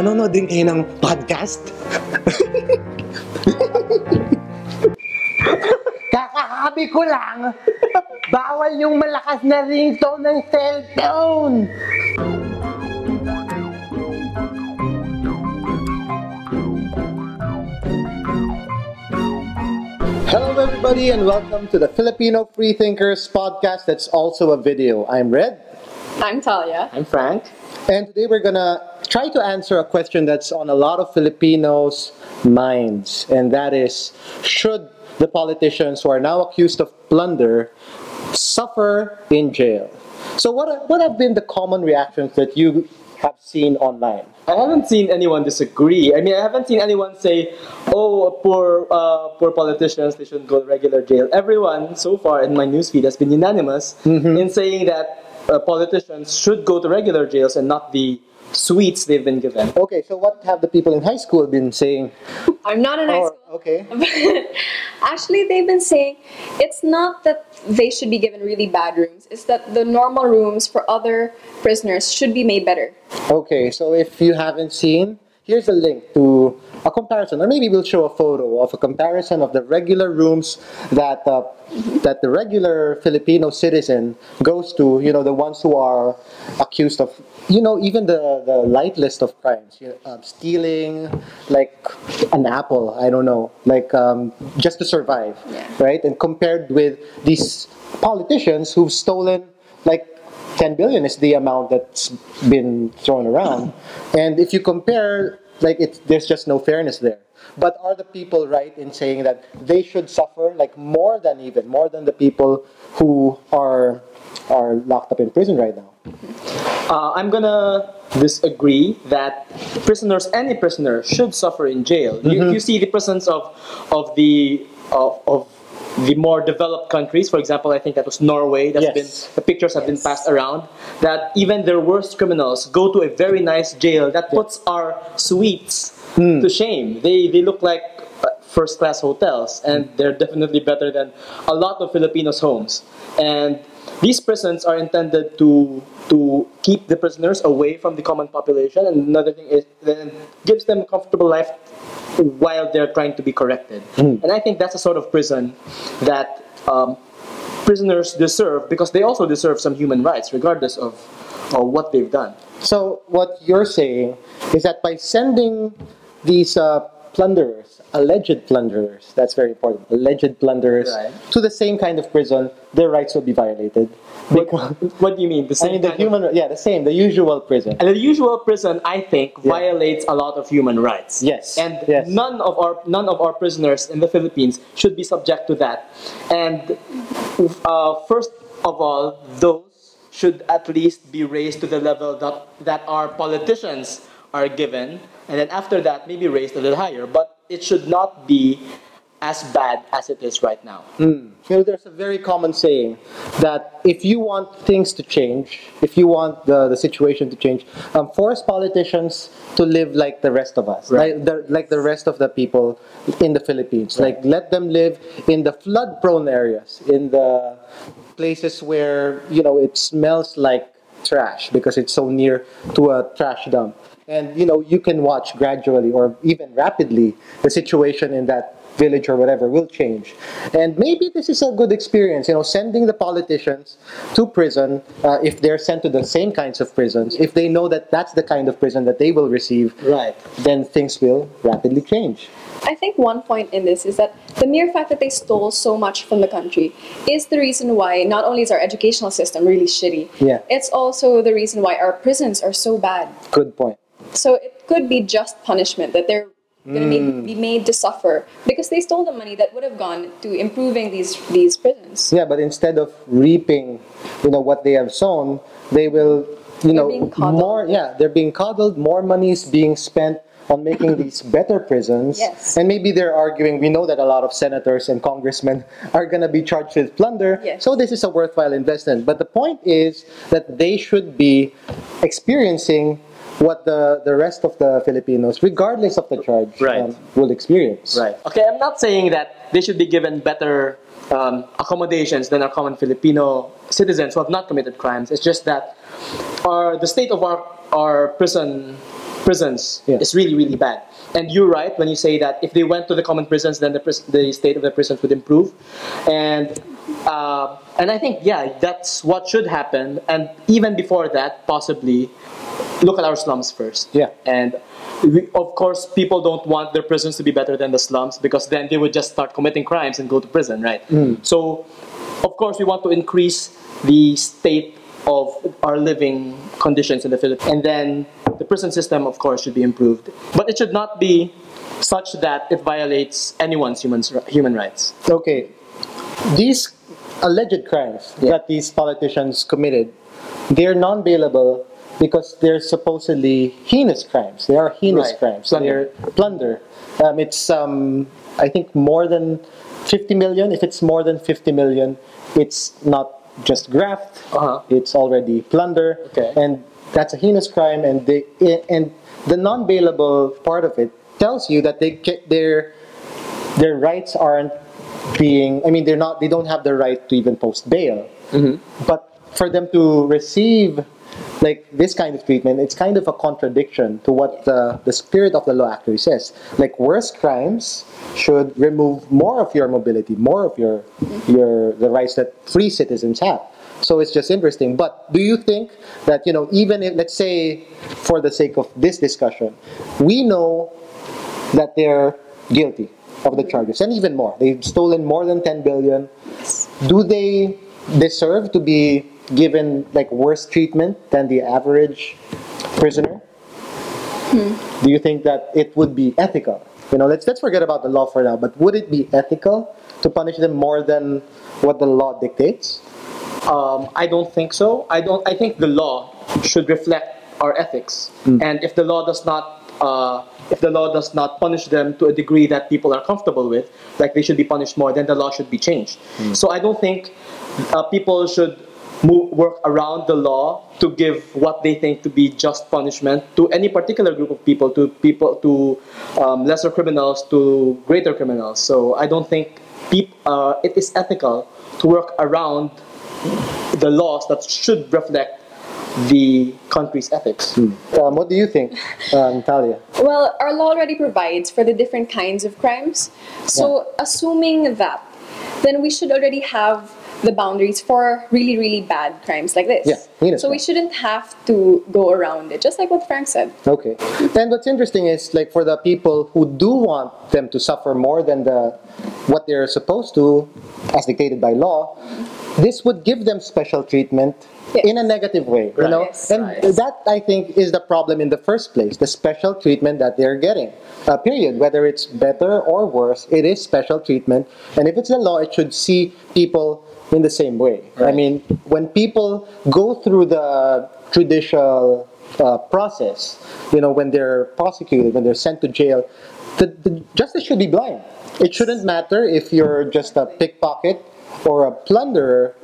Manonood din kayo ng podcast? Kakahabi ko lang, bawal yung malakas na ringtone ng cellphone. Hello, everybody, and welcome to the Filipino Freethinkers podcast that's also a video. I'm Red, I'm Talia. I'm Frank. and today we're gonna try to answer a question that's on a lot of Filipinos' minds, and that is should the politicians who are now accused of plunder suffer in jail? So, what, what have been the common reactions that you have seen online? I haven't seen anyone disagree. I mean, I haven't seen anyone say, "Oh, poor, uh, poor politicians, they shouldn't go to regular jail." Everyone so far in my newsfeed has been unanimous in saying that uh, politicians should go to regular jails and not the suites they've been given. Okay, so what have the people in high school been saying? I'm not in high Or, school. okay. Actually, they've been saying it's not that they should be given really bad rooms, it's that the normal rooms for other prisoners should be made better. Okay, so if you haven't seen, here's a link to a comparison, or maybe we'll show a photo of a comparison of the regular rooms that uh, that the regular Filipino citizen goes to. You know, the ones who are accused of, you know, even the the light list of crimes, you know, um, stealing, like an apple. I don't know, like um, just to survive, Yeah. right? And compared with these politicians who've stolen like 10 billion is the amount that's been thrown around. And if you compare, like, it's, there's just no fairness there. But are the people right in saying that they should suffer, like, more than even, more than the people who are, are locked up in prison right now? Uh, I'm gonna disagree that prisoners, any prisoner, should suffer in jail. You, mm-hmm. you see the presence of of the of, of the more developed countries. For example, I think that was Norway. That's Yes. been the pictures have been passed around. That even their worst criminals go to a very nice jail that puts our suites mm. to shame. They they look like uh, first class hotels, and they're definitely better than a lot of Filipinos' homes. And these prisons are intended to to keep the prisoners away from the common population, and another thing is then gives them a comfortable life while they're trying to be corrected. And I think that's a sort of prison that um, prisoners deserve because they also deserve some human rights, regardless of, of what they've done. So, what you're saying is that by sending these uh, plunderers, alleged plunderers, that's very important, alleged plunderers, Right. to the same kind of prison, their rights will be violated. Because, What do you mean? The I same mean, the kind of- human, yeah, the same, the usual prison. And the usual prison, I think, violates a lot of human rights. Yes, And yes. none of our none of our prisoners in the Philippines should be subject to that. And uh, first of all, those should at least be raised to the level that that our politicians are given, and then after that, maybe raised a little higher. But it should not be as bad as it is right now. You know, there's a very common saying that if you want things to change, if you want the, the situation to change, um, force politicians to live like the rest of us, Right. like, the, like the rest of the people in the Philippines. Like, let them live in the flood prone areas, in the places where, you know, it smells like trash because it's so near to a trash dump. And, you know, you can watch gradually or even rapidly the situation in that village or whatever will change. And maybe this is a good experience, you know, sending the politicians to prison uh, if they're sent to the same kinds of prisons. If they know that that's the kind of prison that they will receive, Right. then things will rapidly change. I think one point in this is that the mere fact that they stole so much from the country is the reason why not only is our educational system really shitty, Yeah. it's also the reason why our prisons are so bad. Good point. So it could be just punishment that they're going to hmm. be made to suffer because they stole the money that would have gone to improving these these prisons. Yeah, but instead of reaping, you know, what they have sown, they will, you know, being coddled. more. Yeah, they're being coddled. More money is being spent on making these better prisons. Yes. And maybe they're arguing. We know that a lot of senators and congressmen are going to be charged with plunder. Yes. So this is a worthwhile investment. But the point is that they should be experiencing what the, the rest of the Filipinos, regardless of the charge, um, will experience. Right. Okay, I'm not saying that they should be given better um, accommodations than our common Filipino citizens who have not committed crimes. It's just that our the state of our our prison prisons Yeah. is really really bad. And you're right when you say that if they went to the common prisons, then the the state of the prisons would improve. And uh, and I think yeah, that's what should happen. And even before that, possibly look at our slums first. Yeah. And we, of course, people don't want their prisons to be better than the slums because then they would just start committing crimes and go to prison, right? So, of course, we want to increase the state of our living conditions in the Philippines. And then the prison system, of course, should be improved. But it should not be such that it violates anyone's human, human rights. Okay, these alleged crimes that these politicians committed, they're non-bailable because they're supposedly heinous crimes. They are heinous Right. crimes. Plunder. They're plunder. Um, it's um, I think more than 50 million. If it's more than 50 million, it's not just graft. Uh-huh. It's already plunder. Okay. And that's a heinous crime. And they and the non-bailable part of it tells you that they they're their rights aren't being i mean they're not they don't have the right to even post bail. Mm-hmm. But for them to receive like this kind of treatment it's kind of a contradiction to what the, the spirit of the law actually says. Like worse crimes should remove more of your mobility more of your your the rights that free citizens have. So it's just interesting. But do you think that you know even if let's say for the sake of this discussion we know that they're guilty of the charges and even more. They've stolen more than 10 billion. Do they deserve to be given like worse treatment than the average prisoner? Do you think that it would be ethical? You know let's let's forget about the law for now but would it be ethical to punish them more than what the law dictates? Um, I don't think so. I don't. I think the law should reflect our ethics, and if the law does not, uh, if the law does not punish them to a degree that people are comfortable with, like they should be punished more, then the law should be changed. So I don't think uh, people should move, work around the law to give what they think to be just punishment to any particular group of people, to people, to um, lesser criminals, to greater criminals. So I don't think peop, uh, it is ethical to work around the laws that should reflect the country's ethics. um, what do you think uh, natalia Well, our law already provides for the different kinds of crimes. So, assuming that, then we should already have the boundaries for really, really bad crimes like this. Yeah, heinous so we shouldn't have to go around it, just like what Frank said. Okay. And what's interesting is like for the people who do want them to suffer more than the what they're supposed to, as dictated by law, this would give them special treatment Yes. in a negative way. You know? Yes, and right. that I think is the problem in the first place, the special treatment that they're getting. Uh, period. Whether it's better or worse, it is special treatment. And if it's the law, it should see people in the same way. I mean, when people go through the judicial uh, process, you know, when they're prosecuted, when they're sent to jail, the, the justice should be blind. It shouldn't matter if you're just a pickpocket or a plunderer.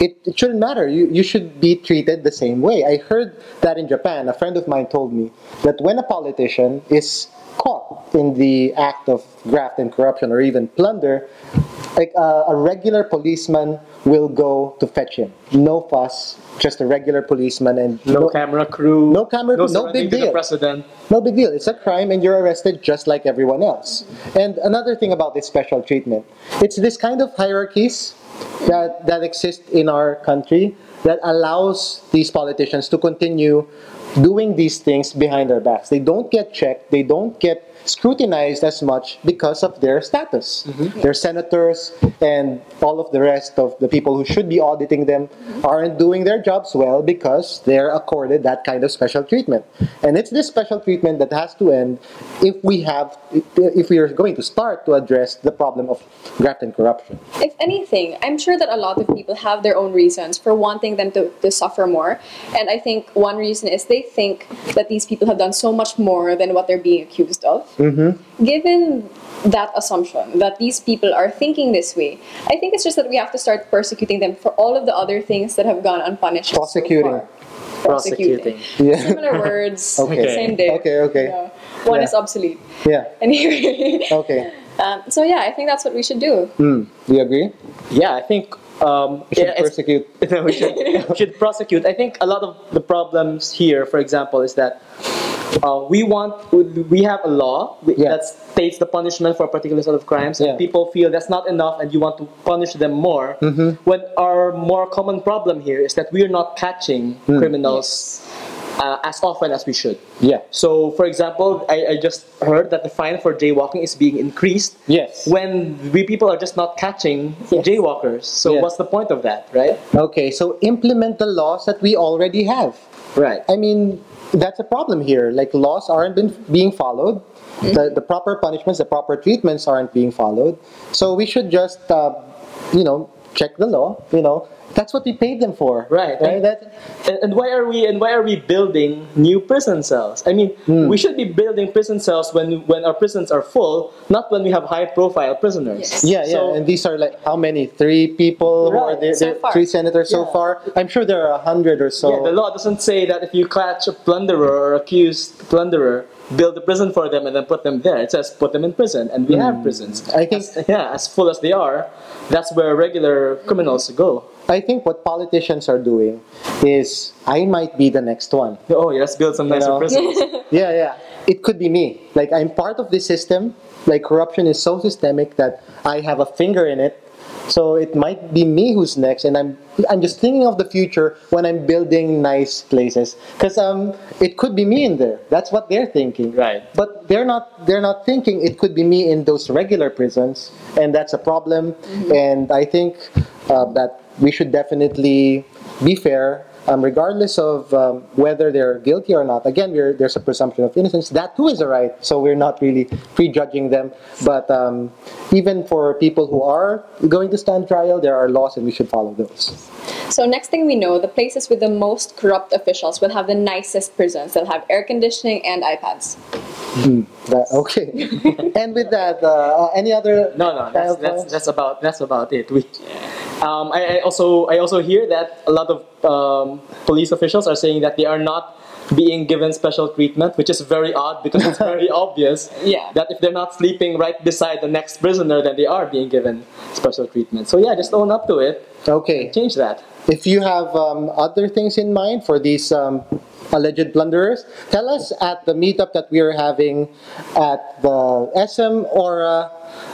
It, it shouldn't matter. You, you should be treated the same way. I heard that in Japan. A friend of mine told me that when a politician is caught in the act of graft and corruption or even plunder, like uh, a regular policeman will go to fetch him. No fuss, just a regular policeman and No, camera crew. No camera no crew, no big deal. President. no big deal. It's a crime and you're arrested just like everyone else. And another thing about this special treatment, it's this kind of hierarchies that, that exist in our country that allows these politicians to continue doing these things behind their backs. They don't get checked, they don't get scrutinized as much because of their status. Mm-hmm. Their senators and all of the rest of the people who should be auditing them aren't doing their jobs well because they're accorded that kind of special treatment. And it's this special treatment that has to end if we have if we are going to start to address the problem of graft and corruption. If anything, I'm sure that a lot of people have their own reasons for wanting them to, to suffer more. And I think one reason is they think that these people have done so much more than what they're being accused of. Mm-hmm. Given that assumption that these people are thinking this way, I think it's just that we have to start persecuting them for all of the other things that have gone unpunished. so Prosecuting. far. Prosecuting. Yeah. Similar words, Okay. same day. Okay, okay. Yeah. One Yeah. is obsolete. Yeah. Anyway. Okay. Um, so yeah, I think that's what we should do. Mm. Do you agree? Yeah, I think um, We should yeah, it's- persecute. no, we should, we should prosecute. I think a lot of the problems here, for example, is that uh, we want we have a law Yeah. that states the punishment for a particular sort of crimes, Yeah. and people feel that's not enough, and you want to punish them more. Mm-hmm. When our more common problem here is that we are not catching Hmm. criminals uh, as often as we should. Yeah. So, for example, I, I just heard that the fine for jaywalking is being increased. Yes. When we people are just not catching Yes. jaywalkers. So, Yes. what's the point of that, right? Okay, so implement the laws that we already have. Right. I mean, that's a problem here. Like laws aren't been being followed. The, the proper punishments, the proper treatments aren't being followed. So we should just, uh, you know, check the law. You know, that's what we paid them for. Right. Right. And- That, And, and why are we and why are we building new prison cells? I mean, Hmm. we should be building prison cells when when our prisons are full, not when we have high profile prisoners. Yes. yeah, yeah. So- and these are like how many? Three people who are Right, there? so far. Three senators so far. I'm sure there are a hundred or so. yeah, the law doesn't say that if you catch a plunderer or accused plunderer, build a prison for them and then put them there. It says put them in prison, and we have prisons. Hmm. I think- As- yeah, as full as they are, that's where regular criminals go. I think what politicians are doing is I might be the next one. Oh, yeah, let's build some nicer know? prisons. Yeah, yeah. It could be me. Like I'm part of this system. Like corruption is so systemic that I have a finger in it. So it might be me who's next, and I'm I'm just thinking of the future when I'm building nice places. Because um, it could be me in there. That's what they're thinking. Right. But they're not they're not thinking it could be me in those regular prisons, and that's a problem. And I think uh, that we should definitely be fair um, regardless of um, whether they're guilty or not. Again, we're, there's a presumption of innocence. That too is a right, so we're not really prejudging them. But um, even for people who are going to stand trial, there are laws and we should follow those. So next thing we know, the places with the most corrupt officials will have the nicest prisons. They'll have air conditioning and iPads. That, okay. and with that, uh, any other? No, no, that's, that's, that's about that's about it. We, um, I, I also I also hear that a lot of um, police officials are saying that they are not being given special treatment, which is very odd because it's very obvious Yeah. that if they're not sleeping right beside the next prisoner, then they are being given special treatment. So yeah, just own up to it. Okay. Change that. If you have um, other things in mind for these um, alleged blunderers, tell us at the meetup that we are having at the SM Aura.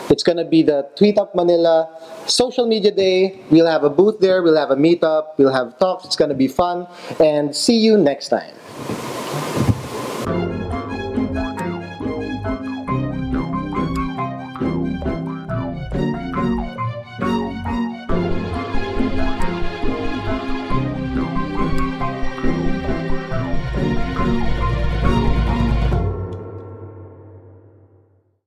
It's going to be the Tweet Up Manila social media day. We'll have a booth there, we'll have a meetup, we'll have talks. It's going to be fun. And see you next time.